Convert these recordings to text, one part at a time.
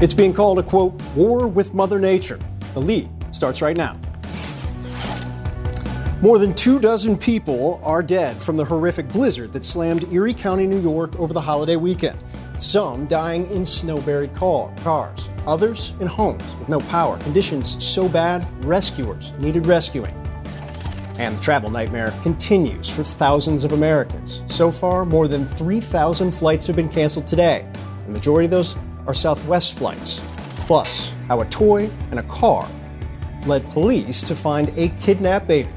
It's being called a quote, war with Mother Nature. The lead starts right now. More than two dozen people are dead from the horrific blizzard that slammed Erie County, New York over the holiday weekend. Some dying in snow buried car, cars, others in homes with no power. Conditions so bad, rescuers needed rescuing. And the travel nightmare continues for thousands of Americans. So far, more than 3,000 flights have been canceled today. The majority of those are Southwest flights. Plus, how a toy and a car led police to find a kidnapped baby.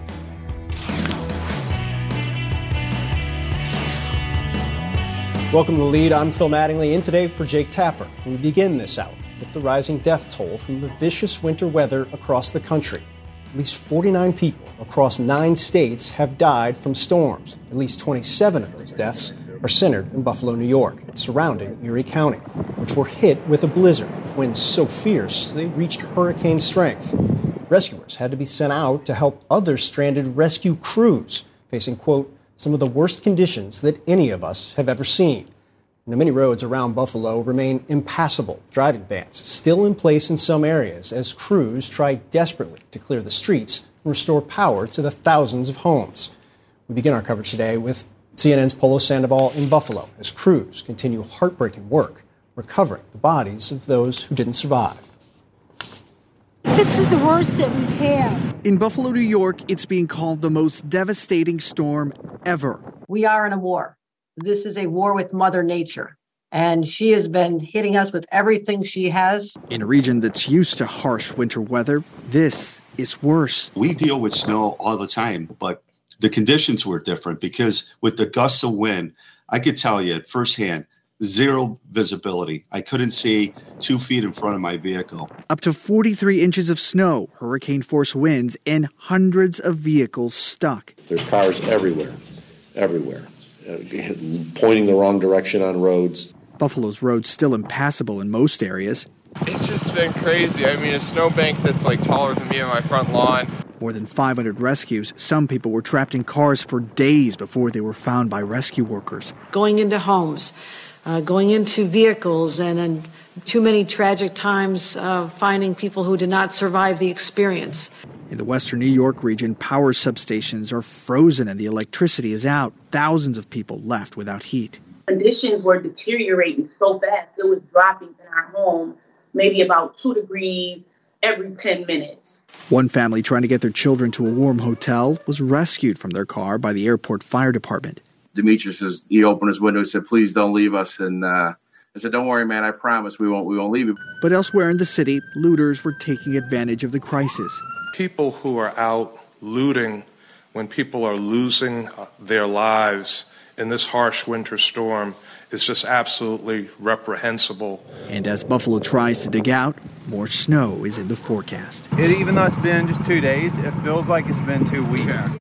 Welcome to the lead. I'm Phil Mattingly in today for Jake Tapper. We begin this hour with the rising death toll from the vicious winter weather across the country. At least 49 people across nine states have died from storms. At least 27 of those deaths are centered in Buffalo, New York, surrounding Erie County, which were hit with a blizzard with winds so fierce they reached hurricane strength. Rescuers had to be sent out to help other stranded rescue crews facing, quote, some of the worst conditions that any of us have ever seen. Now, many roads around Buffalo remain impassable, driving bans still in place in some areas as crews try desperately to clear the streets and restore power to the thousands of homes. We begin our coverage today with CNN's Polo Sandoval in Buffalo as crews continue heartbreaking work recovering the bodies of those who didn't survive. This is the worst that we've had. In Buffalo, New York, it's being called the most devastating storm ever. We are in a war. This is a war with Mother Nature. And she has been hitting us with everything she has. In a region that's used to harsh winter weather, this is worse. We deal with snow all the time, but the conditions were different because with the gusts of wind, I could tell you firsthand, zero visibility. I couldn't see two feet in front of my vehicle. Up to 43 inches of snow, hurricane force winds, and hundreds of vehicles stuck. There's cars everywhere, everywhere, uh, pointing the wrong direction on roads. Buffalo's roads still impassable in most areas. It's just been crazy. I mean, a snowbank that's like taller than me on my front lawn. More than 500 rescues. Some people were trapped in cars for days before they were found by rescue workers. Going into homes, uh, going into vehicles, and in too many tragic times uh, finding people who did not survive the experience. In the western New York region, power substations are frozen and the electricity is out. Thousands of people left without heat. Conditions were deteriorating so fast, it was dropping in our home maybe about two degrees every 10 minutes. One family trying to get their children to a warm hotel was rescued from their car by the airport fire department. Demetrius says he opened his window and said, "Please don't leave us." And uh, I said, "Don't worry, man. I promise we won't. We won't leave you." But elsewhere in the city, looters were taking advantage of the crisis. People who are out looting when people are losing uh, their lives in this harsh winter storm is just absolutely reprehensible. And as Buffalo tries to dig out, more snow is in the forecast. It, even though it's been just two days, it feels like it's been two weeks. Yeah.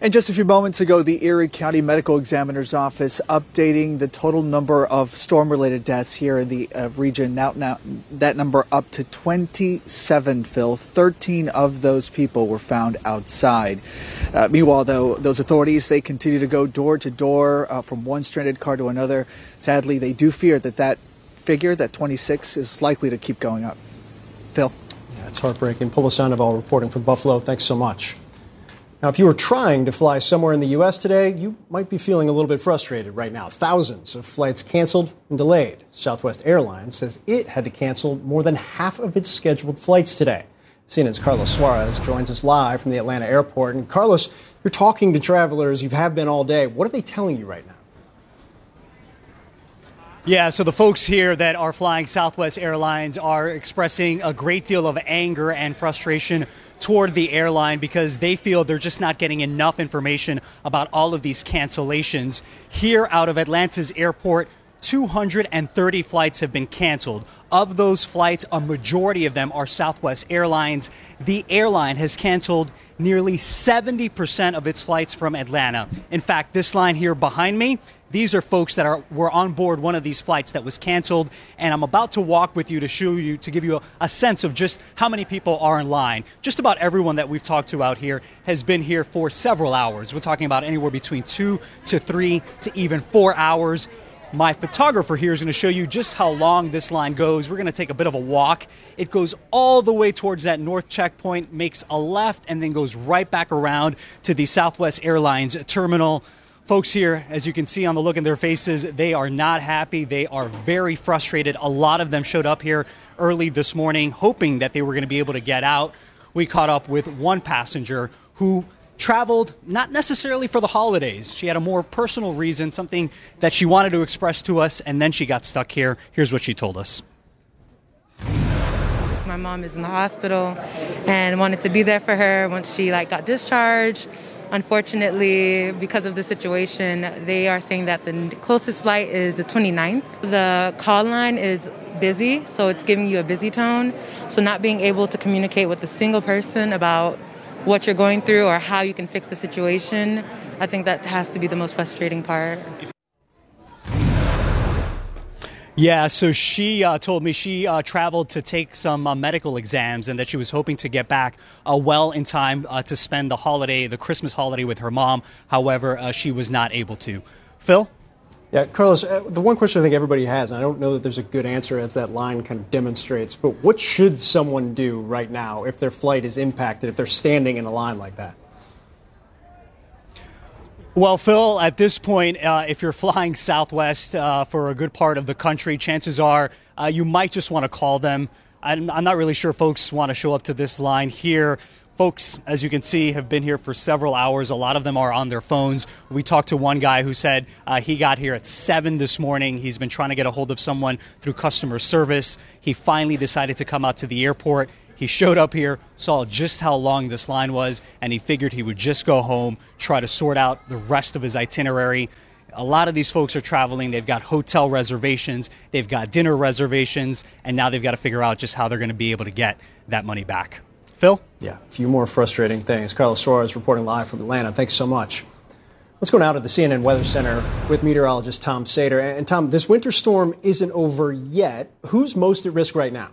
And just a few moments ago, the Erie County Medical Examiner's Office updating the total number of storm-related deaths here in the uh, region. Now, now, that number up to 27, Phil. 13 of those people were found outside. Uh, meanwhile, though, those authorities, they continue to go door to door uh, from one stranded car to another. Sadly, they do fear that that figure, that 26, is likely to keep going up. Phil? Yeah, it's heartbreaking. Polo Sandoval reporting from Buffalo. Thanks so much. Now, if you were trying to fly somewhere in the U.S. today, you might be feeling a little bit frustrated right now. Thousands of flights canceled and delayed. Southwest Airlines says it had to cancel more than half of its scheduled flights today. CNN's Carlos Suarez joins us live from the Atlanta airport. And Carlos, you're talking to travelers, you have been all day. What are they telling you right now? Yeah, so the folks here that are flying Southwest Airlines are expressing a great deal of anger and frustration toward the airline because they feel they're just not getting enough information about all of these cancellations. Here out of Atlanta's airport, 230 flights have been canceled. Of those flights, a majority of them are Southwest Airlines. The airline has canceled nearly 70% of its flights from Atlanta. In fact, this line here behind me, these are folks that are were on board one of these flights that was canceled, and I'm about to walk with you to show you to give you a, a, sense of just how many people are in line. Just about everyone that we've talked to out here has been here for several hours. We're talking about anywhere between two to three to even four hours. My photographer here is going to show you just how long this line goes. We're going to take a bit of a walk. It goes all the way towards that north checkpoint, makes a left, and then goes right back around to the Southwest Airlines terminal. Folks here, as you can see on the look in their faces, they are not happy. They are very frustrated. A lot of them showed up here early this morning hoping that they were going to be able to get out. We caught up with one passenger who traveled not necessarily for the holidays. She had a more personal reason, something that she wanted to express to us, and then she got stuck here. Here's what she told us. My mom is in the hospital and wanted to be there for her once she like got discharged. Unfortunately, because of the situation, they are saying that the closest flight is the 29th. The call line is busy, so it's giving you a busy tone. So not being able to communicate with a single person about what you're going through or how you can fix the situation. I think that has to be the most frustrating part. Yeah, so she uh, told me she uh, traveled to take some uh, medical exams and that she was hoping to get back uh, well in time uh, to spend the holiday, the Christmas holiday with her mom. However, uh, she was not able to. Phil? Yeah, Carlos, the one question I think everybody has, and I don't know that there's a good answer as that line kind of demonstrates, but what should someone do right now if their flight is impacted, if they're standing in a line like that? Well, Phil, at this point, uh, if you're flying Southwest uh, for a good part of the country, chances are uh, you might just want to call them. I'm, I'm not really sure folks want to show up to this line here. Folks, as you can see, have been here for several hours. A lot of them are on their phones. We talked to one guy who said uh, he got here at 7 this morning. He's been trying to get a hold of someone through customer service. He finally decided to come out to the airport. He showed up here, saw just how long this line was, and he figured he would just go home, try to sort out the rest of his itinerary. A lot of these folks are traveling. They've got hotel reservations, they've got dinner reservations, and now they've got to figure out just how they're going to be able to get that money back. Phil? Yeah, a few more frustrating things. Carlos Suarez reporting live from Atlanta. Thanks so much. Let's go now to the CNN Weather Center with meteorologist Tom Sater. And Tom, this winter storm isn't over yet. Who's most at risk right now?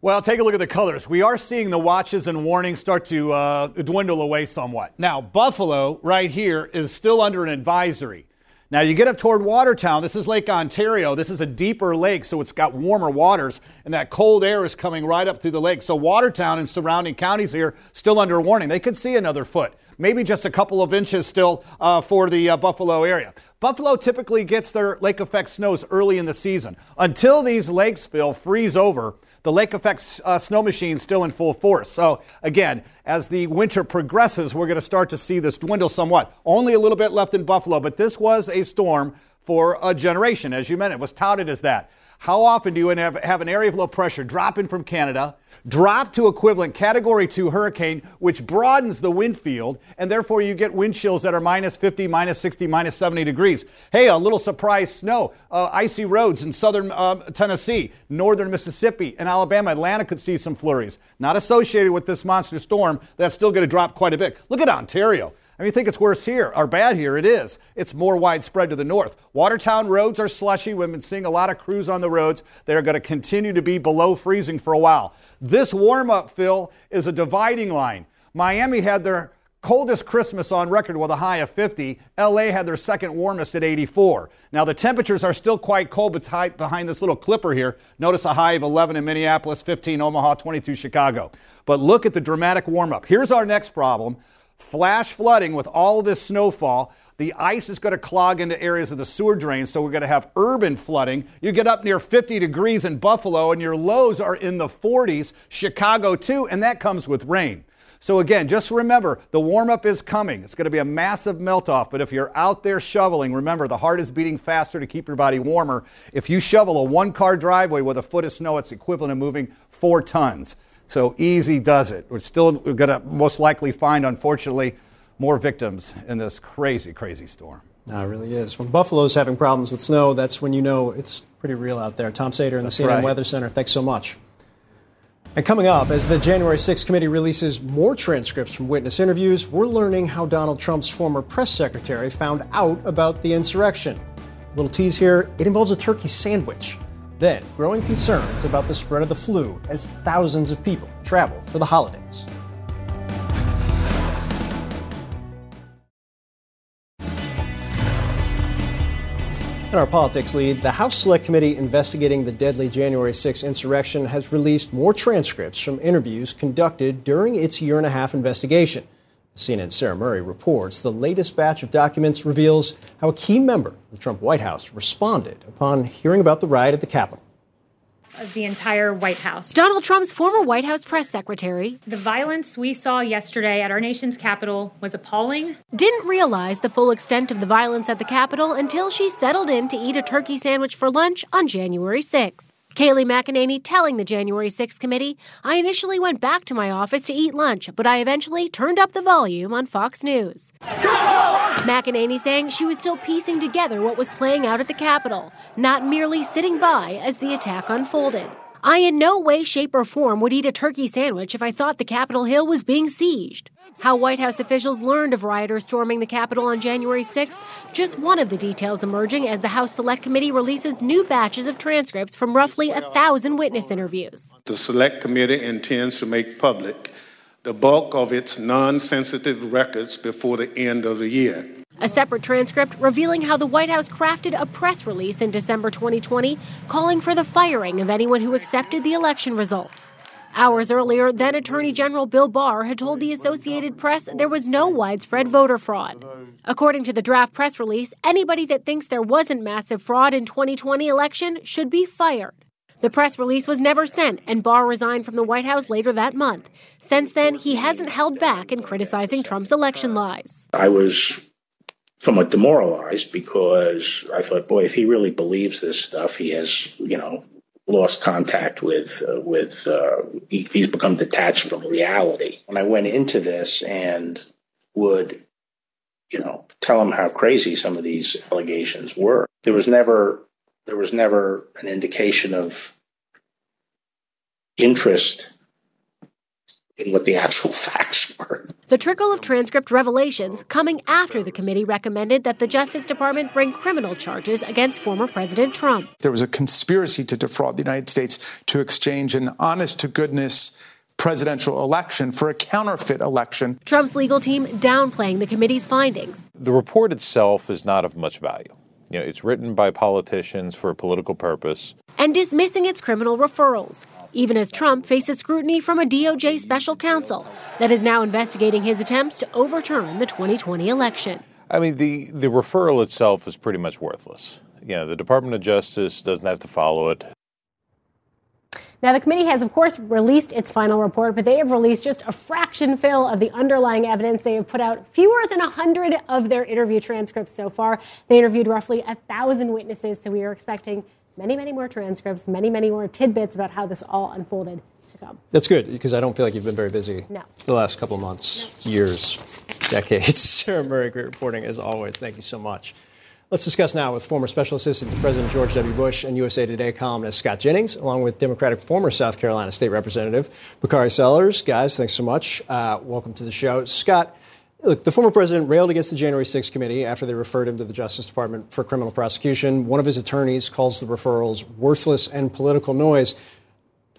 Well, take a look at the colors. We are seeing the watches and warnings start to uh, dwindle away somewhat. Now, Buffalo, right here, is still under an advisory. Now you get up toward Watertown. This is Lake Ontario. This is a deeper lake, so it's got warmer waters, and that cold air is coming right up through the lake. So Watertown and surrounding counties here still under warning. They could see another foot, maybe just a couple of inches still uh, for the uh, Buffalo area. Buffalo typically gets their lake effect snows early in the season. Until these lakes, Phil, freeze over, the lake effect uh, snow machine still in full force. So again, as the winter progresses, we're going to start to see this dwindle somewhat. Only a little bit left in Buffalo, but this was a storm for a generation, as you mentioned. It was touted as that. How often do you have, have an area of low pressure drop in from Canada, drop to equivalent category 2 hurricane, which broadens the wind field, and therefore you get wind chills that are minus 50, minus 60, minus 70 degrees? Hey, a little surprise snow, uh, icy roads in southern uh, Tennessee, northern Mississippi, and Alabama. Atlanta could see some flurries. Not associated with this monster storm, that's still going to drop quite a bit. Look at Ontario. I mean, you think it's worse here or bad here? It is. It's more widespread to the north. Watertown roads are slushy. We've been seeing a lot of crews on the roads. They are going to continue to be below freezing for a while. This warm up, Phil, is a dividing line. Miami had their coldest Christmas on record with a high of 50. LA had their second warmest at 84. Now, the temperatures are still quite cold behind this little clipper here. Notice a high of 11 in Minneapolis, 15 Omaha, 22 Chicago. But look at the dramatic warm up. Here's our next problem flash flooding with all this snowfall. The ice is going to clog into areas of the sewer drains, so we're going to have urban flooding. You get up near 50 degrees in Buffalo, and your lows are in the 40s, Chicago too, and that comes with rain. So, again, just remember the warm up is coming. It's going to be a massive melt off, but if you're out there shoveling, remember the heart is beating faster to keep your body warmer. If you shovel a one car driveway with a foot of snow, it's equivalent to moving four tons. So easy does it. We're still going to most likely find, unfortunately, more victims in this crazy, crazy storm. No, it really is. When Buffalo's having problems with snow, that's when you know it's pretty real out there. Tom Sater in the CNN right. Weather Center, thanks so much. And coming up, as the January 6th committee releases more transcripts from witness interviews, we're learning how Donald Trump's former press secretary found out about the insurrection. Little tease here it involves a turkey sandwich. Then, growing concerns about the spread of the flu as thousands of people travel for the holidays. In our politics lead, the House Select Committee investigating the deadly January 6 insurrection has released more transcripts from interviews conducted during its year and a half investigation. CNN's Sarah Murray reports the latest batch of documents reveals how a key member of the Trump White House responded upon hearing about the riot at the Capitol of the entire White House. Donald Trump's former White House press secretary. The violence we saw yesterday at our nation's capital was appalling. Didn't realize the full extent of the violence at the Capitol until she settled in to eat a turkey sandwich for lunch on January 6. Kayleigh McEnany telling the January 6 committee, I initially went back to my office to eat lunch, but I eventually turned up the volume on Fox News. McEnany saying she was still piecing together what was playing out at the Capitol, not merely sitting by as the attack unfolded. I in no way, shape, or form would eat a turkey sandwich if I thought the Capitol Hill was being sieged. How White House officials learned of rioters storming the Capitol on January 6th, just one of the details emerging as the House Select Committee releases new batches of transcripts from roughly a thousand witness interviews. The Select Committee intends to make public the bulk of its non sensitive records before the end of the year. A separate transcript revealing how the White House crafted a press release in December 2020 calling for the firing of anyone who accepted the election results. Hours earlier, then Attorney General Bill Barr had told the Associated Press there was no widespread voter fraud. According to the draft press release, anybody that thinks there wasn't massive fraud in 2020 election should be fired. The press release was never sent, and Barr resigned from the White House later that month. Since then, he hasn't held back in criticizing Trump's election lies. I was somewhat demoralized because I thought, boy, if he really believes this stuff, he has, you know, lost contact with uh, with uh, he, he's become detached from reality. When I went into this and would, you know, tell him how crazy some of these allegations were, there was never there was never an indication of interest in what the actual facts were. The trickle of transcript revelations coming after the committee recommended that the Justice Department bring criminal charges against former President Trump. There was a conspiracy to defraud the United States to exchange an honest to goodness presidential election for a counterfeit election. Trump's legal team downplaying the committee's findings. The report itself is not of much value. You know, it's written by politicians for a political purpose. And dismissing its criminal referrals even as Trump faces scrutiny from a DOJ special counsel that is now investigating his attempts to overturn the 2020 election. I mean, the, the referral itself is pretty much worthless. You know, the Department of Justice doesn't have to follow it. Now, the committee has, of course, released its final report, but they have released just a fraction Phil of the underlying evidence. They have put out fewer than 100 of their interview transcripts so far. They interviewed roughly 1,000 witnesses, so we are expecting many, many more transcripts, many, many more tidbits about how this all unfolded to come. That's good because I don't feel like you've been very busy no. the last couple months, no. years, decades. Sarah Murray, great reporting as always. Thank you so much. Let's discuss now with former Special Assistant to President George W. Bush and USA Today columnist Scott Jennings, along with Democratic former South Carolina State Representative Bakari Sellers. Guys, thanks so much. Uh, welcome to the show. Scott, Look, the former president railed against the January 6th committee after they referred him to the Justice Department for criminal prosecution. One of his attorneys calls the referrals worthless and political noise.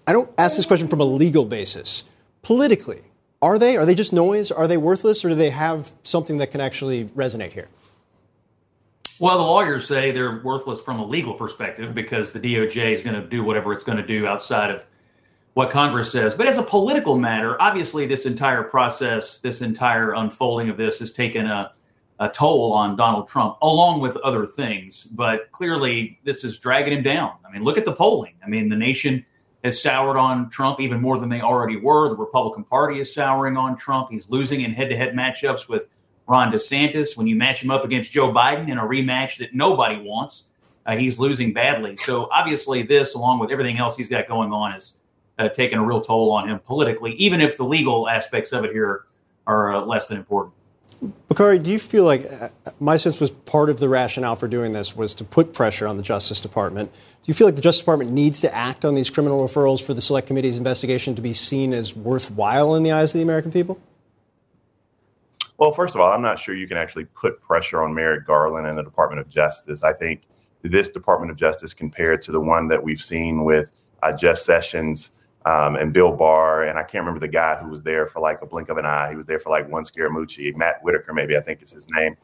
I don't ask this question from a legal basis. Politically, are they? Are they just noise? Are they worthless? Or do they have something that can actually resonate here? Well, the lawyers say they're worthless from a legal perspective because the DOJ is going to do whatever it's going to do outside of what Congress says. But as a political matter, obviously, this entire process, this entire unfolding of this has taken a, a toll on Donald Trump, along with other things. But clearly, this is dragging him down. I mean, look at the polling. I mean, the nation has soured on Trump even more than they already were. The Republican Party is souring on Trump. He's losing in head to head matchups with Ron DeSantis. When you match him up against Joe Biden in a rematch that nobody wants, uh, he's losing badly. So obviously, this, along with everything else he's got going on, is uh, taken a real toll on him politically, even if the legal aspects of it here are uh, less than important. Bakari, do you feel like uh, my sense was part of the rationale for doing this was to put pressure on the Justice Department? Do you feel like the Justice Department needs to act on these criminal referrals for the Select Committee's investigation to be seen as worthwhile in the eyes of the American people? Well, first of all, I'm not sure you can actually put pressure on Merrick Garland and the Department of Justice. I think this Department of Justice, compared to the one that we've seen with uh, Jeff Sessions um, and Bill Barr, and I can't remember the guy who was there for like a blink of an eye. He was there for like one Scaramucci, Matt Whitaker, maybe I think is his name.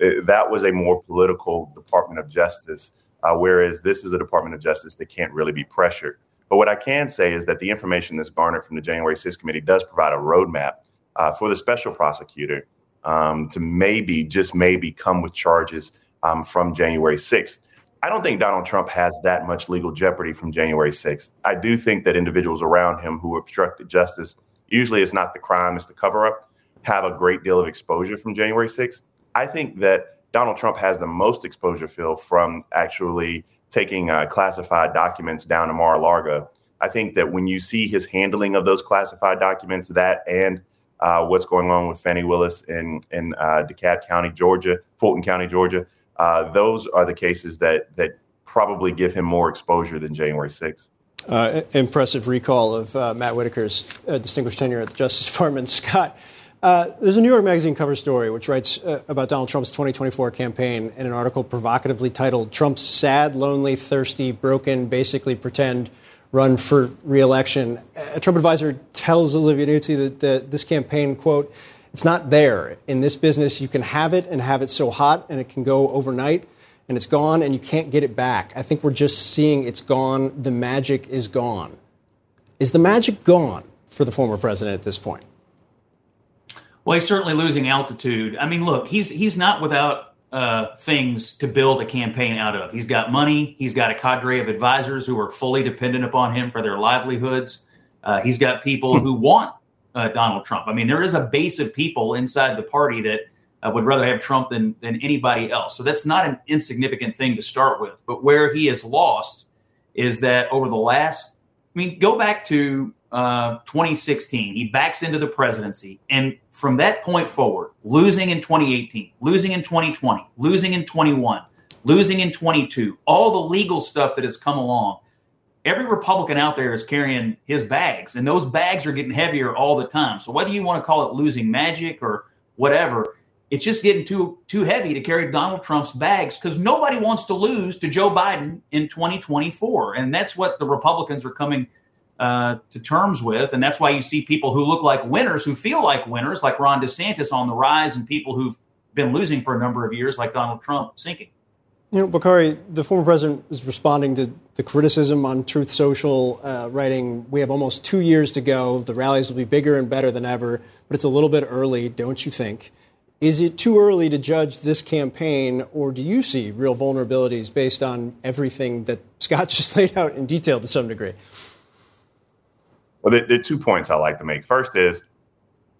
Uh, that was a more political Department of Justice, uh, whereas this is a Department of Justice that can't really be pressured. But what I can say is that the information that's garnered from the January 6th committee does provide a roadmap uh, for the special prosecutor um, to maybe, just maybe, come with charges um, from January 6th. I don't think Donald Trump has that much legal jeopardy from January 6th. I do think that individuals around him who obstructed justice, usually it's not the crime, it's the cover up, have a great deal of exposure from January 6th. I think that Donald Trump has the most exposure, Phil, from actually taking uh, classified documents down to Mar a Lago. I think that when you see his handling of those classified documents, that and uh, what's going on with Fani Willis in in uh, DeKalb County, Georgia, Fulton County, Georgia. Uh, those are the cases that that probably give him more exposure than January 6th. Uh, impressive recall of uh, Matt Whitaker's uh, distinguished tenure at the Justice Department. Scott, there's a New York Magazine cover story which writes about Donald Trump's 2024 campaign in an article provocatively titled "Trump's Sad, Lonely, Thirsty, Broken, Basically Pretend." run for reelection. A Trump advisor tells Olivia Nuzzi that the, this campaign, quote, it's not there. In this business, you can have it and have it so hot and it can go overnight and it's gone and you can't get it back. I think we're just seeing it's gone. The magic is gone. Is the magic gone for the former president at this point? Well, he's certainly losing altitude. I mean, look, he's he's not without uh, things to build a campaign out of. He's got money. He's got a cadre of advisors who are fully dependent upon him for their livelihoods. Uh, he's got people who want uh, Donald Trump. I mean, there is a base of people inside the party that uh, would rather have Trump than than anybody else. So that's not an insignificant thing to start with. But where he has lost is that over the last, I mean, go back to uh, 2016. He backs into the presidency, and from that point forward, losing in 2018, losing in 2020, losing in 21, losing in 22, all the legal stuff that has come along, every Republican out there is carrying his bags, and those bags are getting heavier all the time. So whether you want to call it losing magic or whatever, it's just getting too too heavy to carry Donald Trump's bags because nobody wants to lose to Joe Biden in 2024, and that's what the Republicans are coming uh, to terms with. And that's why you see people who look like winners, who feel like winners, like Ron DeSantis on the rise, and people who've been losing for a number of years, like Donald Trump, sinking. You know, Bakari, the former president is responding to the criticism on Truth Social, uh, writing, We have almost two years to go. The rallies will be bigger and better than ever, but it's a little bit early, don't you think? Is it too early to judge this campaign, or do you see real vulnerabilities based on everything that Scott just laid out in detail to some degree? Well, there, there, are two points I like to make. First is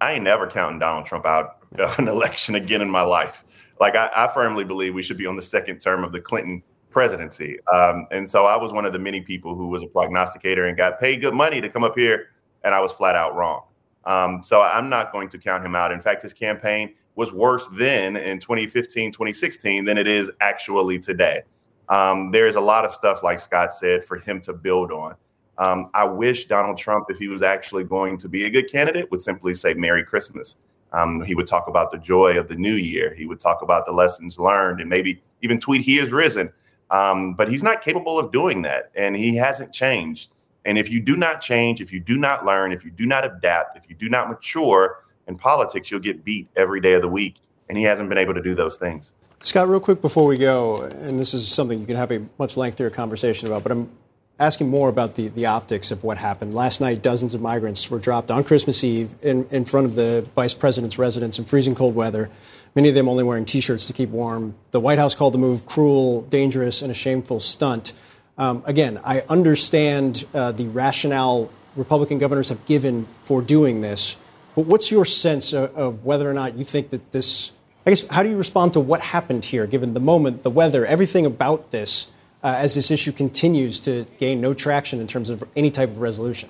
I ain't never counting Donald Trump out of an election again in my life. Like I, I firmly believe we should be on the second term of the Clinton presidency. Um, and so I was one of the many people who was a prognosticator and got paid good money to come up here, and I was flat out wrong. Um, so I'm not going to count him out. In fact, his campaign was worse then in 2015, 2016 than it is actually today. Um, there is a lot of stuff, like Scott said, for him to build on. Um, I wish Donald Trump, if he was actually going to be a good candidate, would simply say Merry Christmas. Um, he would talk about the joy of the new year. He would talk about the lessons learned and maybe even tweet, He is risen. Um, but he's not capable of doing that. And he hasn't changed. And if you do not change, if you do not learn, if you do not adapt, if you do not mature in politics, you'll get beat every day of the week. And he hasn't been able to do those things. Scott, real quick before we go, and this is something you can have a much lengthier conversation about, but I'm asking more about the, the optics of what happened. Last night, dozens of migrants were dropped on Christmas Eve in, in front of the vice president's residence in freezing cold weather, many of them only wearing t shirts to keep warm. The White House called the move cruel, dangerous, and a shameful stunt. Um, again, I understand uh, the rationale Republican governors have given for doing this, but what's your sense of, of whether or not you think that this I guess, how do you respond to what happened here, given the moment, the weather, everything about this uh, as this issue continues to gain no traction in terms of any type of resolution?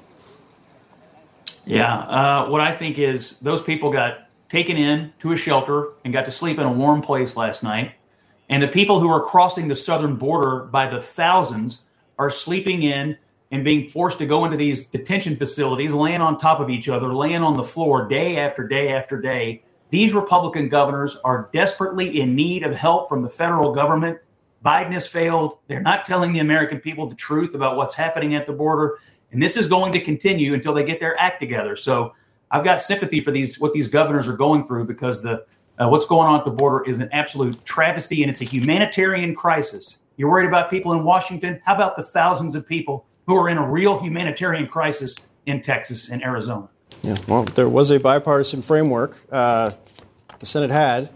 Yeah, uh, what I think is those people got taken in to a shelter and got to sleep in a warm place last night. And the people who are crossing the southern border by the thousands are sleeping in and being forced to go into these detention facilities, laying on top of each other, laying on the floor day after day after day. These Republican governors are desperately in need of help from the federal government. Biden has failed. They're not telling the American people the truth about what's happening at the border. And this is going to continue until they get their act together. So I've got sympathy for these what these governors are going through because the uh, what's going on at the border is an absolute travesty and it's a humanitarian crisis. You're worried about people in Washington? How about the thousands of people who are in a real humanitarian crisis in Texas and Arizona? Yeah, well, there was a bipartisan framework uh, the Senate had.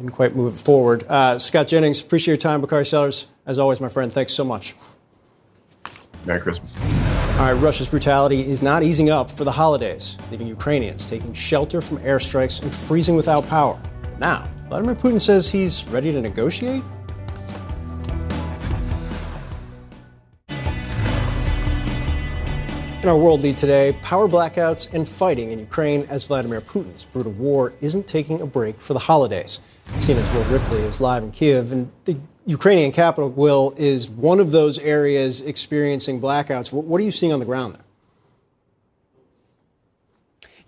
Didn't quite move forward. Uh, Scott Jennings, appreciate your time. Bakari Sellers, as always, my friend, thanks so much. Merry Christmas. All right, Russia's brutality is not easing up for the holidays, leaving Ukrainians taking shelter from airstrikes and freezing without power. Now, Vladimir Putin says he's ready to negotiate. In our world lead today, power blackouts and fighting in Ukraine as Vladimir Putin's brutal war isn't taking a break for the holidays. CNN's Will Ripley is live in Kiev, and the Ukrainian capital, Will, is one of those areas experiencing blackouts. What are you seeing on the ground there?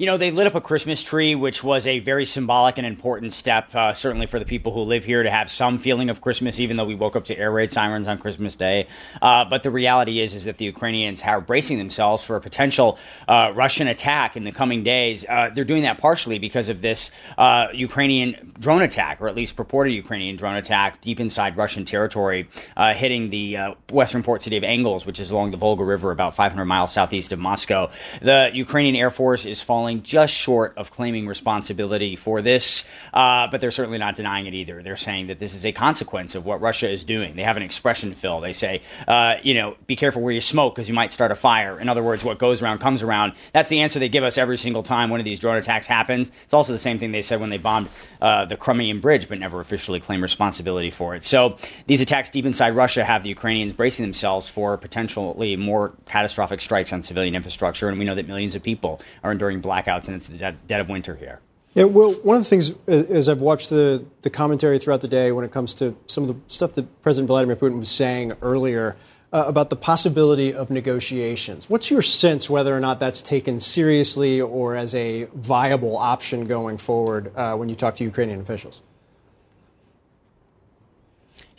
You know, they lit up a Christmas tree, which was a very symbolic and important step, uh, certainly for the people who live here to have some feeling of Christmas, even though we woke up to air raid sirens on Christmas Day. Uh, but the reality is, is that the Ukrainians are bracing themselves for a potential uh, Russian attack in the coming days. Uh, they're doing that partially because of this uh, Ukrainian drone attack, or at least purported Ukrainian drone attack deep inside Russian territory, uh, hitting the western port city of Engels, which is along the Volga River, about 500 miles southeast of Moscow. The Ukrainian Air Force is falling falling just short of claiming responsibility for this, uh, but they're certainly not denying it either. They're saying that this is a consequence of what Russia is doing. They have an expression, Phil. They say, uh, you know, be careful where you smoke because you might start a fire. In other words, what goes around comes around. That's the answer they give us every single time one of these drone attacks happens. It's also the same thing they said when they bombed uh, the Crimean Bridge, but never officially claimed responsibility for it. So these attacks deep inside Russia have the Ukrainians bracing themselves for potentially more catastrophic strikes on civilian infrastructure, and we know that millions of people are enduring blackouts, and it's the dead, dead of winter here. Yeah, well, one of the things as I've watched the, the commentary throughout the day when it comes to some of the stuff that President Vladimir Putin was saying earlier uh, about the possibility of negotiations. What's your sense whether or not that's taken seriously or as a viable option going forward uh, when you talk to Ukrainian officials?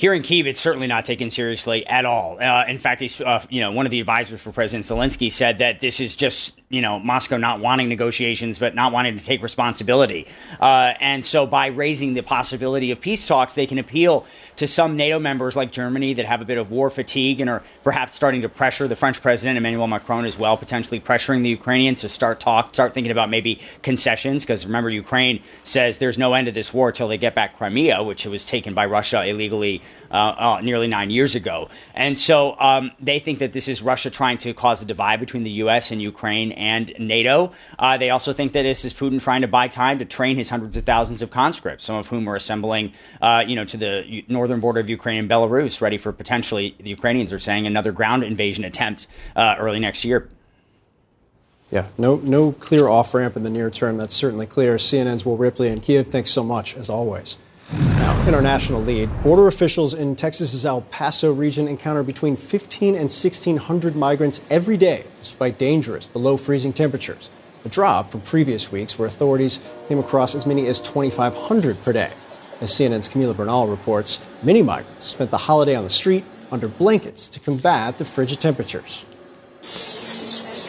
here in Kiev, it's certainly not taken seriously at all. Uh, in fact, uh, you know, one of the advisors for President Zelensky said that this is just you know Moscow not wanting negotiations, but not wanting to take responsibility. Uh, and so, by raising the possibility of peace talks, they can appeal to some NATO members like Germany that have a bit of war fatigue and are perhaps starting to pressure the French President Emmanuel Macron as well, potentially pressuring the Ukrainians to start talk, start thinking about maybe concessions. Because remember, Ukraine says there's no end to this war till they get back Crimea, which was taken by Russia illegally uh, uh, nearly nine years ago. And so um, they think that this is Russia trying to cause a divide between the U.S. and Ukraine and NATO. Uh, they also think that this is Putin trying to buy time to train his hundreds of thousands of conscripts, some of whom are assembling, uh, you know, to the northern border of Ukraine and Belarus, ready for potentially the Ukrainians are saying another ground invasion attempt uh, early next year. Yeah, no, no clear off ramp in the near term. That's certainly clear. CNN's Will Ripley in Kiev. Thanks so much, as always. In our national lead, border officials in Texas's El Paso region encounter between 15 and 1,600 migrants every day, despite dangerous below freezing temperatures. A drop from previous weeks, where authorities came across as many as 2,500 per day. As CNN's Camila Bernal reports, many migrants spent the holiday on the street under blankets to combat the frigid temperatures.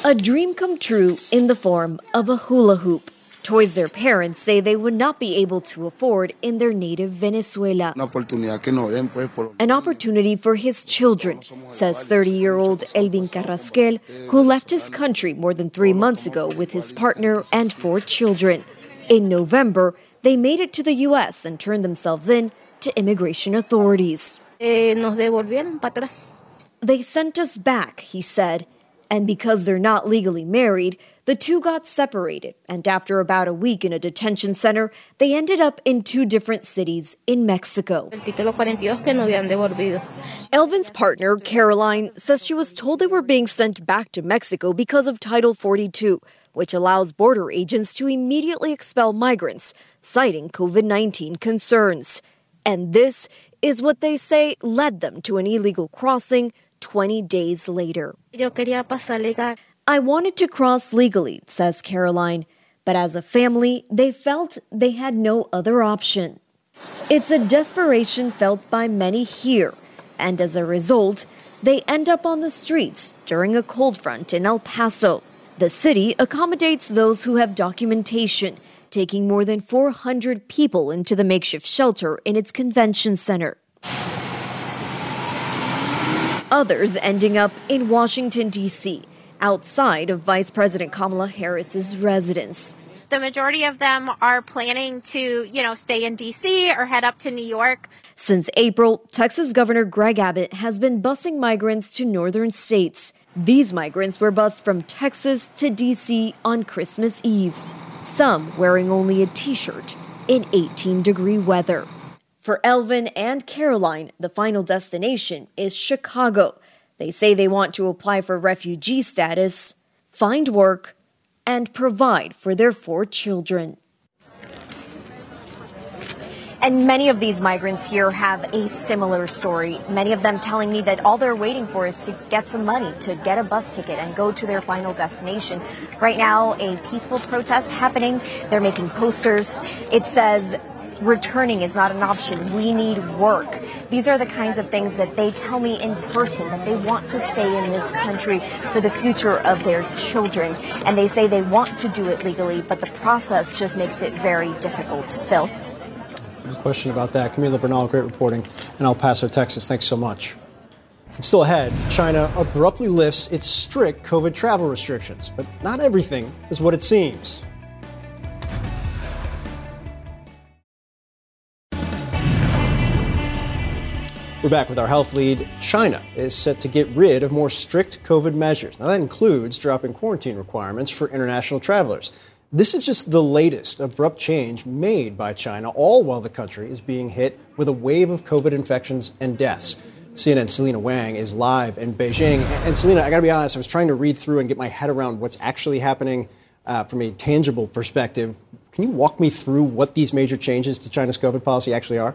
A dream come true in the form of a hula hoop. Toys their parents say they would not be able to afford in their native Venezuela. An opportunity for his children, says 30 year old Elvin Carrasquel, who left his country more than three months ago with his partner and four children. In November, they made it to the U.S. and turned themselves in to immigration authorities. Eh, they sent us back, he said. And because they're not legally married, the two got separated, and after about a week in a detention center, they ended up in two different cities in Mexico. Elvin's partner, Caroline, says she was told they were being sent back to Mexico because of Title 42, which allows border agents to immediately expel migrants, citing COVID 19 concerns. And this is what they say led them to an illegal crossing 20 days later. I wanted to cross legally, says Caroline, but as a family, they felt they had no other option. It's a desperation felt by many here, and as a result, they end up on the streets during a cold front in El Paso. The city accommodates those who have documentation, taking more than 400 people into the makeshift shelter in its convention center. Others ending up in Washington, D.C., outside of Vice President Kamala Harris's residence. The majority of them are planning to, you know, stay in DC or head up to New York. Since April, Texas Governor Greg Abbott has been busing migrants to northern states. These migrants were bused from Texas to DC on Christmas Eve, some wearing only a t shirt in 18 degree weather. For Elvin and Caroline, the final destination is Chicago. They say they want to apply for refugee status, find work, and provide for their four children. And many of these migrants here have a similar story. Many of them telling me that all they're waiting for is to get some money to get a bus ticket and go to their final destination. Right now, a peaceful protest happening. They're making posters. It says, returning is not an option. We need work. These are the kinds of things that they tell me in person that they want to stay in this country for the future of their children. And they say they want to do it legally, but the process just makes it very difficult. Phil? No question about that. Camila Bernal, great reporting in El Paso, Texas. Thanks so much. And still ahead, China abruptly lifts its strict COVID travel restrictions, but not everything is what it seems. We're back with our health lead. China is set to get rid of more strict COVID measures. Now, that includes dropping quarantine requirements for international travelers. This is just the latest abrupt change made by China, all while the country is being hit with a wave of COVID infections and deaths. CNN's Selena Wang is live in Beijing. And Selena, I got to be honest, I was trying to read through and get my head around what's actually happening uh, from a tangible perspective. Can you walk me through what these major changes to China's COVID policy actually are?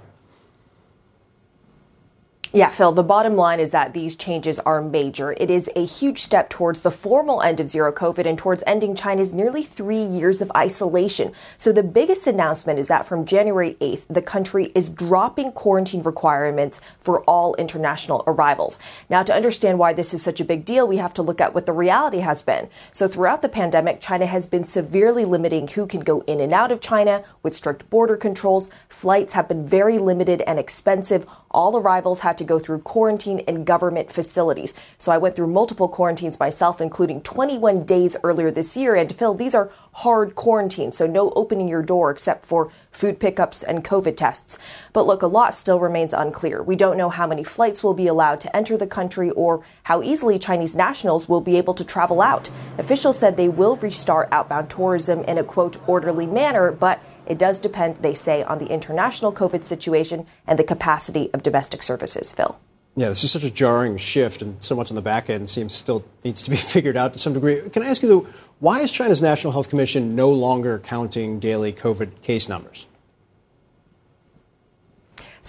Yeah, Phil, the bottom line is that these changes are major. It is a huge step towards the formal end of zero COVID and towards ending China's nearly three years of isolation. So the biggest announcement is that from January 8th, the country is dropping quarantine requirements for all international arrivals. Now, to understand why this is such a big deal, we have to look at what the reality has been. So throughout the pandemic, China has been severely limiting who can go in and out of China with strict border controls. Flights have been very limited and expensive. All arrivals had to go through quarantine in government facilities. So I went through multiple quarantines myself, including 21 days earlier this year. And Phil, these are hard quarantines, so no opening your door except for food pickups and COVID tests. But look, a lot still remains unclear. We don't know how many flights will be allowed to enter the country or how easily Chinese nationals will be able to travel out. Officials said they will restart outbound tourism in a quote orderly manner, but it does depend, they say, on the international COVID situation and the capacity of domestic services. Phil. Yeah, this is such a jarring shift, and so much on the back end seems still needs to be figured out to some degree. Can I ask you, though, why is China's National Health Commission no longer counting daily COVID case numbers?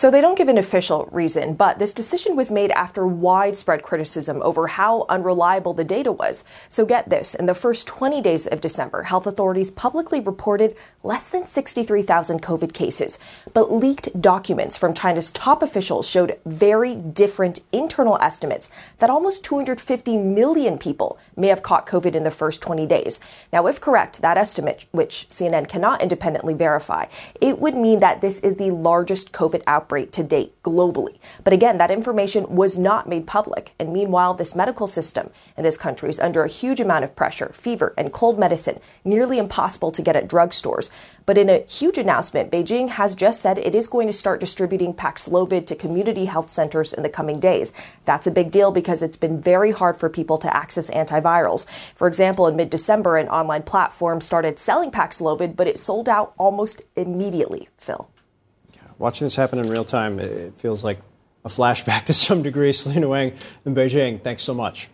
So they don't give an official reason, but this decision was made after widespread criticism over how unreliable the data was. So get this in the first 20 days of December, health authorities publicly reported less than 63,000 COVID cases. But leaked documents from China's top officials showed very different internal estimates that almost 250 million people may have caught COVID in the first 20 days. Now, if correct, that estimate, which CNN cannot independently verify, it would mean that this is the largest COVID outbreak outbreak to date globally. But again, that information was not made public. And meanwhile, this medical system in this country is under a huge amount of pressure, fever and cold medicine, nearly impossible to get at drugstores. But in a huge announcement, Beijing has just said it is going to start distributing Paxlovid to community health centers in the coming days. That's a big deal because it's been very hard for people to access antivirals. For example, in mid December, an online platform started selling Paxlovid, but it sold out almost immediately, Phil watching this happen in real time, it feels like a flashback to some degree. Selena Wang in Beijing, thanks so much.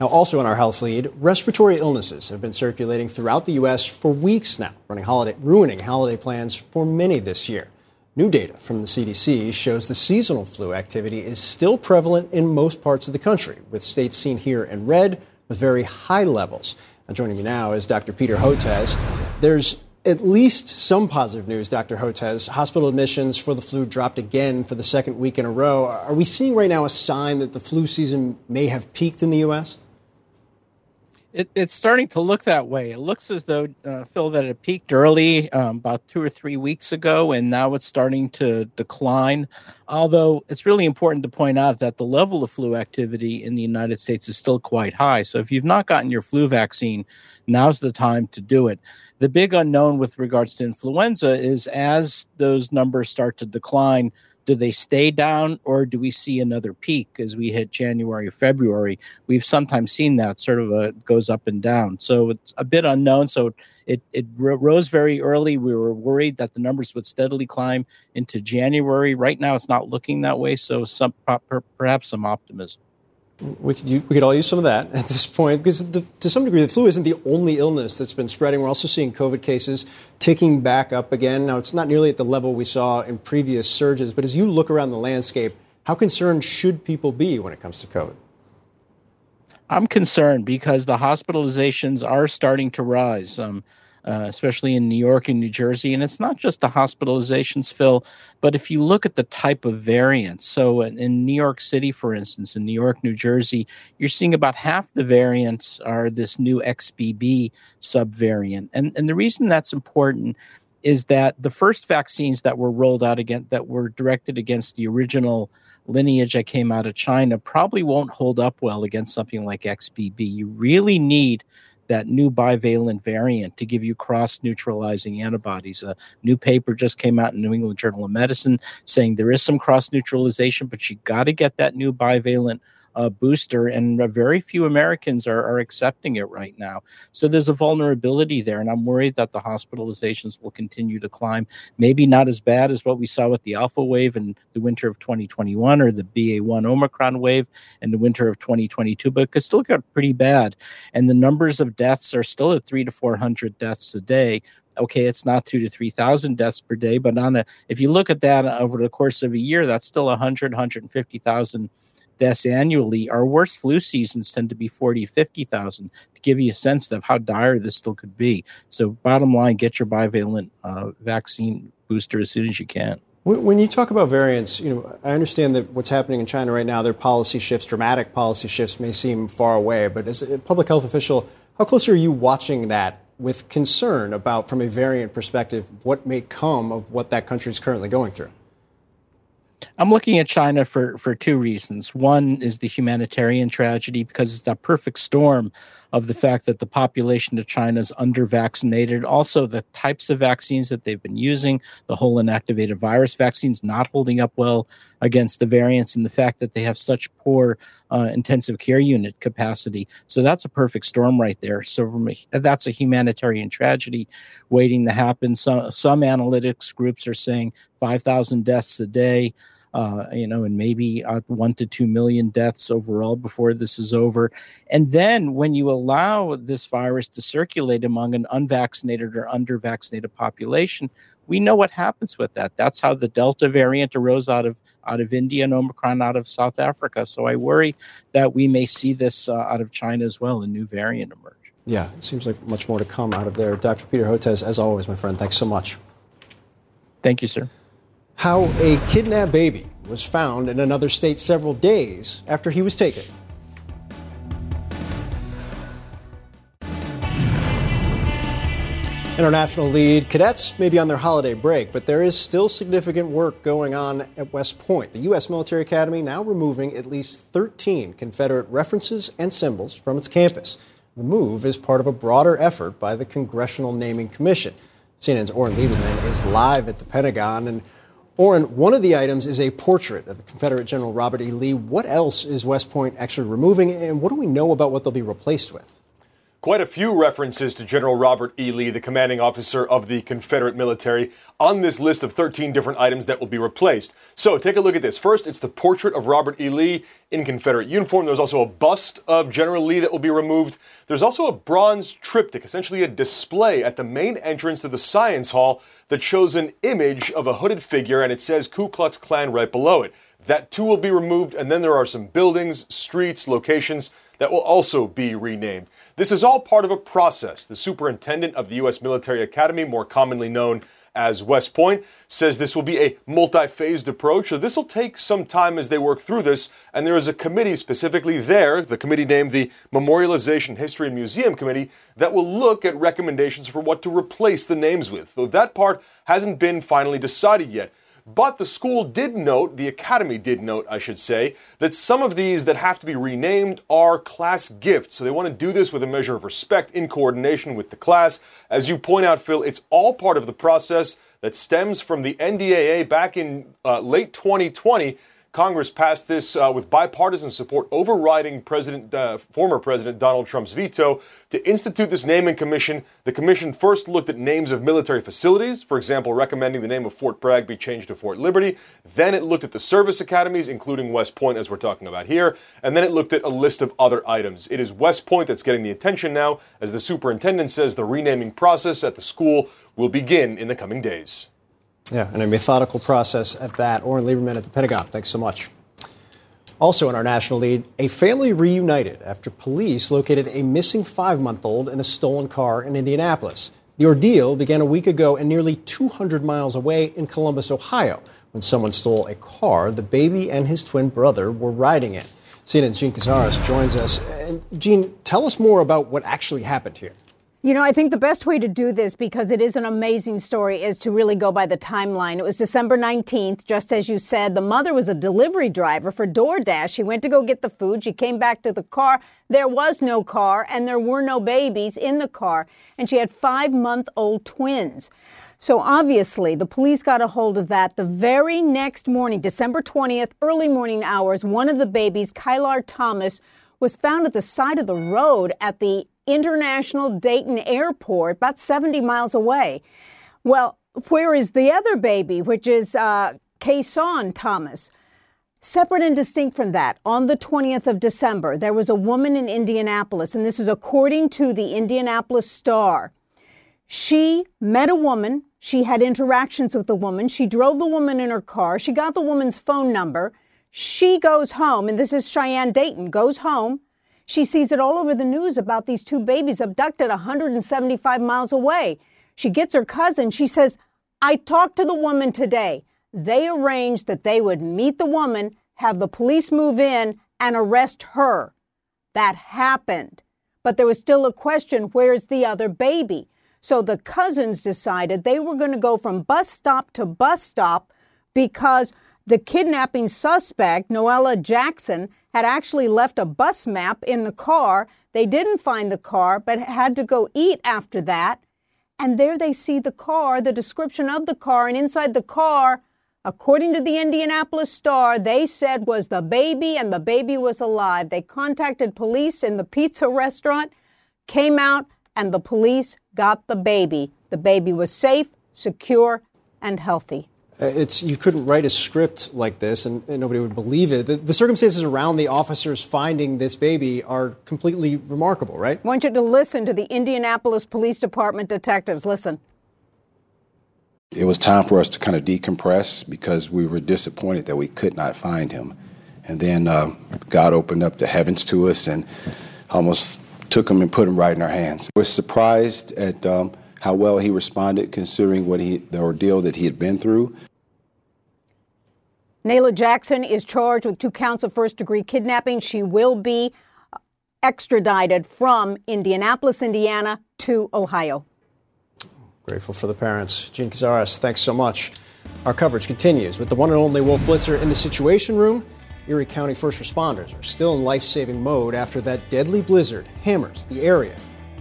Now, also in our health lead, respiratory illnesses have been circulating throughout the U.S. for weeks now, holiday, ruining holiday plans for many this year. New data from the CDC shows the seasonal flu activity is still prevalent in most parts of the country, with states seen here in red with very high levels. Now, joining me now is Dr. Peter Hotez. There's at least some positive news, Dr. Hotez. Hospital admissions for the flu dropped again for the second week in a row. Are we seeing right now a sign that the flu season may have peaked in the U.S.? It, it's starting to look that way. It looks as though, uh, Phil, that it peaked early um, about two or three weeks ago, and now it's starting to decline. Although it's really important to point out that the level of flu activity in the United States is still quite high. So if you've not gotten your flu vaccine, now's the time to do it. The big unknown with regards to influenza is as those numbers start to decline, do they stay down or do we see another peak as we hit January, February? We've sometimes seen that sort of a goes up and down. So it's a bit unknown. So it, it rose very early. We were worried that the numbers would steadily climb into January. Right now, it's not looking that way. So some perhaps some optimism. We could, we could all use some of that at this point because the, to some degree the flu isn't the only illness that's been spreading. We're also seeing COVID cases ticking back up again. Now, it's not nearly at the level we saw in previous surges, but as you look around the landscape, how concerned should people be when it comes to COVID? I'm concerned because the hospitalizations are starting to rise. Um, uh, especially in New York and New Jersey. And it's not just the hospitalizations, Phil, but if you look at the type of variants. So in, in, New York City, for instance, in New York, New Jersey, you're seeing about half the variants are this new XBB subvariant. And, and the reason that's important is that the first vaccines that were rolled out again that were directed against the original lineage that came out of China probably won't hold up well against something like XBB. You really need that new bivalent variant to give you cross neutralizing antibodies. A new paper just came out in New England Journal of Medicine saying there is some cross neutralization, but you got to get that new bivalent uh, booster, and very few Americans are, are accepting it right now. So there's a vulnerability there, and I'm worried that the hospitalizations will continue to climb. Maybe not as bad as what we saw with the Alpha wave in the winter of 2021 or the BA1 Omicron wave in the winter of 2022, but it could still get pretty bad. And the numbers of deaths are still at three to 400 deaths a day okay, it's not two to 3,000 deaths per day, but on a, if you look at that over the course of a year, that's still 100, 150,000 deaths annually. Our worst flu seasons tend to be 40, 50,000 to give you a sense of how dire this still could be. So, bottom line, get your bivalent uh, vaccine booster as soon as you can. When you talk about variants, you know, I understand that what's happening in China right now, their policy shifts, dramatic policy shifts may seem far away, but as a public health official, how close are you watching that with concern about, from a variant perspective, what may come of what that country is currently going through? I'm looking at China for for two reasons. One is the humanitarian tragedy because it's that perfect storm of the fact that the population of China is under vaccinated. Also, the types of vaccines that they've been using, the whole inactivated virus vaccines not holding up well against the variants, and the fact that they have such poor uh, intensive care unit capacity. So that's a perfect storm right there. So from a, that's a humanitarian tragedy waiting to happen. Some some analytics groups are saying 5,000 deaths a day uh, you know, and maybe uh, one to two million deaths overall before this is over. And then when you allow this virus to circulate among an unvaccinated or undervaccinated population, we know what happens with that. That's how the Delta variant arose out of out of India and Omicron out of South Africa. So I worry that we may see this uh, out of China as well, a new variant emerge. Yeah, it seems like much more to come out of there. Dr. Peter Hotez, as always, my friend, thanks so much. Thank you, sir. How a kidnapped baby was found in another state several days after he was taken. International lead cadets may be on their holiday break, but there is still significant work going on at West Point. The U.S. Military Academy now removing at least 13 Confederate references and symbols from its campus. The move is part of a broader effort by the Congressional Naming Commission. CNN's Oren Liebermann is live at the Pentagon and Oren, one of the items is a portrait of the Confederate General Robert E. Lee. What else is West Point actually removing, and what do we know about what they'll be replaced with? Quite a few references to General Robert E. Lee, the commanding officer of the Confederate military, on this list of 13 different items that will be replaced. So take a look at this. First, it's the portrait of Robert E. Lee in Confederate uniform. There's also a bust of General Lee that will be removed. There's also a bronze triptych, essentially a display at the main entrance to the Science Hall that shows an image of a hooded figure and it says Ku Klux Klan right below it. That too will be removed, and then there are some buildings, streets, locations that will also be renamed. This is all part of a process. The superintendent of the U.S. Military Academy, more commonly known as West Point, says this will be a multi phased approach. So this will take some time as they work through this. And there is a committee specifically there, the committee named the Memorialization History and Museum Committee, that will look at recommendations for what to replace the names with. Though that part hasn't been finally decided yet. But the school did note, the academy did note, I should say, that some of these that have to be renamed are class gifts. So they want to do this with a measure of respect in coordination with the class. As you point out, Phil, it's all part of the process that stems from the NDAA back in uh, late 2020 Congress passed this uh, with bipartisan support, overriding President, uh, former President Donald Trump's veto to institute this naming commission. The commission first looked at names of military facilities, for example, recommending the name of Fort Bragg be changed to Fort Liberty. Then it looked at the service academies, including West Point, as we're talking about here. And then it looked at a list of other items. It is West Point that's getting the attention now, as the superintendent says the renaming process at the school will begin in the coming days. Yeah, and a methodical process at that. Oren Liebermann at the Pentagon. Thanks so much. Also in our national lead, a family reunited after police located a missing five month old in a stolen car in Indianapolis. The ordeal began a week ago and nearly 200 miles away in Columbus, Ohio, when someone stole a car the baby and his twin brother were riding in. CNN's Jean Casarez joins us. And Jean, tell us more about what actually happened here. You know, I think the best way to do this, because it is an amazing story, is to really go by the timeline. It was December 19th, just as you said. The mother was a delivery driver for DoorDash. She went to go get the food. She came back to the car. There was no car, and there were no babies in the car. And she had five month old twins. So obviously, the police got a hold of that the very next morning, December 20th, early morning hours. One of the babies, Kyair Thomas, was found at the side of the road at the International Dayton Airport, about 70 miles away. Well, where is the other baby, which is uh, Kason Thomas? Separate and distinct from that, on the 20th of December, there was a woman in Indianapolis, and this is according to the Indianapolis Star. She met a woman. She had interactions with the woman. She drove the woman in her car. She got the woman's phone number. She goes home, and this is Cheyenne Dayton, goes home. She sees it all over the news about these two babies abducted 175 miles away. She gets her cousin. She says, I talked to the woman today. They arranged that they would meet the woman, have the police move in, and arrest her. That happened. But there was still a question where's the other baby? So the cousins decided they were going to go from bus stop to bus stop because the kidnapping suspect, Nalah Jackson, had actually left a bus map in the car. They didn't find the car, but had to go eat after that. And there they see the car, the description of the car, and inside the car, according to the Indianapolis Star, they said was the baby and the baby was alive. They contacted police in the pizza restaurant, came out, and the police got the baby. The baby was safe, secure, and healthy. Uh, it's you couldn't write a script like this and, and nobody would believe it. The, the, circumstances around the officers finding this baby are completely remarkable, right? I want you to listen to the Indianapolis Police Department detectives. Listen. It was time for us to kind of decompress because we were disappointed that we could not find him. And then uh, God opened up the heavens to us and almost took him and put him right in our hands. We're surprised at. Um, how well he responded considering what he the ordeal that he had been through. Nalah Jackson is charged with two counts of first degree kidnapping. She will be extradited from Indianapolis, Indiana to Ohio. Grateful for the parents. Jean Casarez, thanks so much. Our coverage continues with the one and only Wolf Blitzer in the Situation Room. Erie County first responders are still in life saving mode after that deadly blizzard hammers the area.